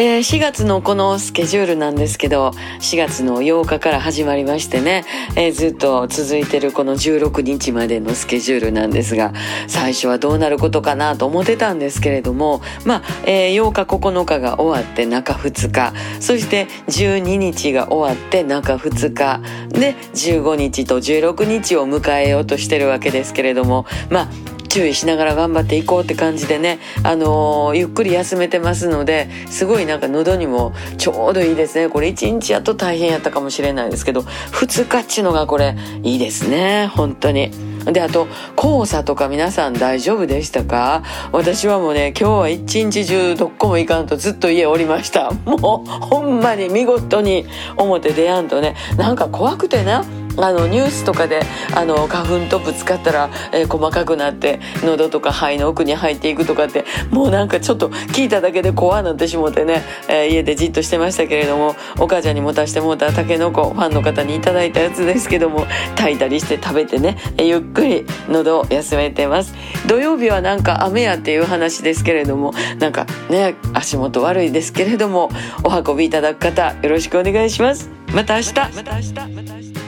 えー、4月のこのスケジュールなんですけど、4月の8日から始まりましてね、えー、ずっと続いてるこの16日までのスケジュールなんですが、最初はどうなることかなと思ってたんですけれども、まあ、えー、8日9日が終わって中2日、そして12日が終わって中2日、で、15日と16日を迎えようとしてるわけですけれども、まあ、注意しながら頑張っていこうって感じでね、あのー、ゆっくり休めてますので、すごいなんか喉にもちょうどいいですね。これ1日やと大変やったかもしれないですけど、2日っちゅうのがこれいいですね。本当に。で、あと、黄砂とか皆さん大丈夫でしたか？私はもうね、今日は一日中どっこも行かんとずっと家おりました。もう、ほんまに見事に表出やんとね、なんか怖くてな、あのニュースとかであの花粉とぶつかったら、えー、細かくなって喉とか肺の奥に入っていくとかってもうなんかちょっと聞いただけで怖なってしもてね、えー、家でじっとしてましたけれどもお母ちゃんに持たしてもうたたけのこファンの方にいただいたやつですけども炊いたりして食べてね、えー、ゆっくり喉を休めてます。土曜日はなんか雨やっていう話ですけれどもなんかね足元悪いですけれどもお運びいただく方よろしくお願いします。また明日また明日また明日。